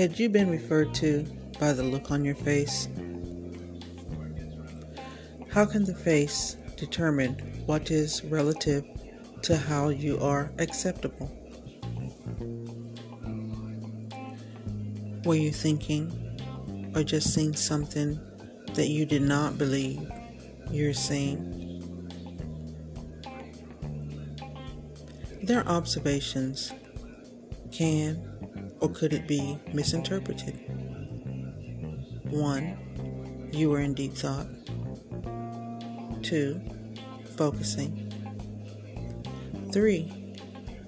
Had you been referred to by the look on your face? How can the face determine what is relative to how you are acceptable? Were you thinking or just seeing something that you did not believe you're seeing? Their observations can or could it be misinterpreted? 1. You were in deep thought. 2. Focusing. 3.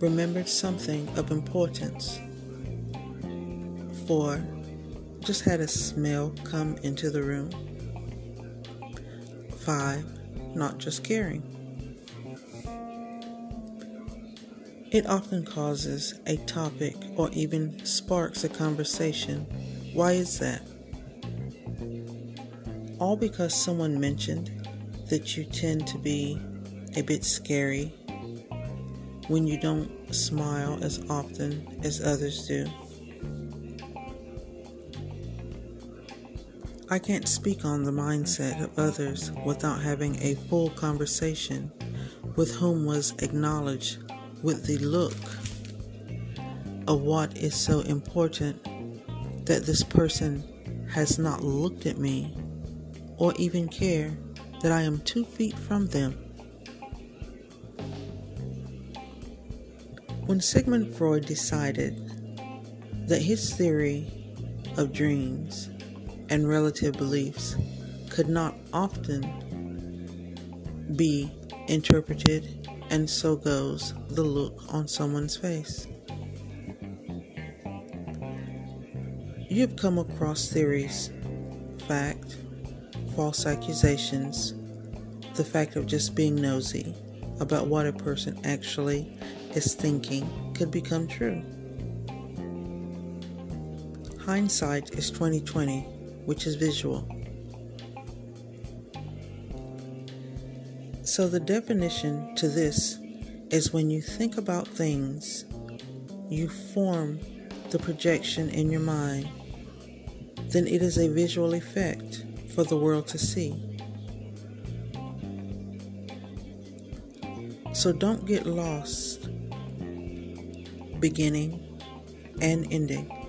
Remembered something of importance. 4. Just had a smell come into the room. 5. Not just caring. It often causes a topic or even sparks a conversation. Why is that? All because someone mentioned that you tend to be a bit scary when you don't smile as often as others do. I can't speak on the mindset of others without having a full conversation with whom was acknowledged with the look of what is so important that this person has not looked at me or even care that I am two feet from them. When Sigmund Freud decided that his theory of dreams and relative beliefs could not often be interpreted and so goes the look on someone's face. You have come across theories, fact, false accusations, the fact of just being nosy about what a person actually is thinking could become true. Hindsight is 2020, which is visual. So, the definition to this is when you think about things, you form the projection in your mind, then it is a visual effect for the world to see. So, don't get lost beginning and ending.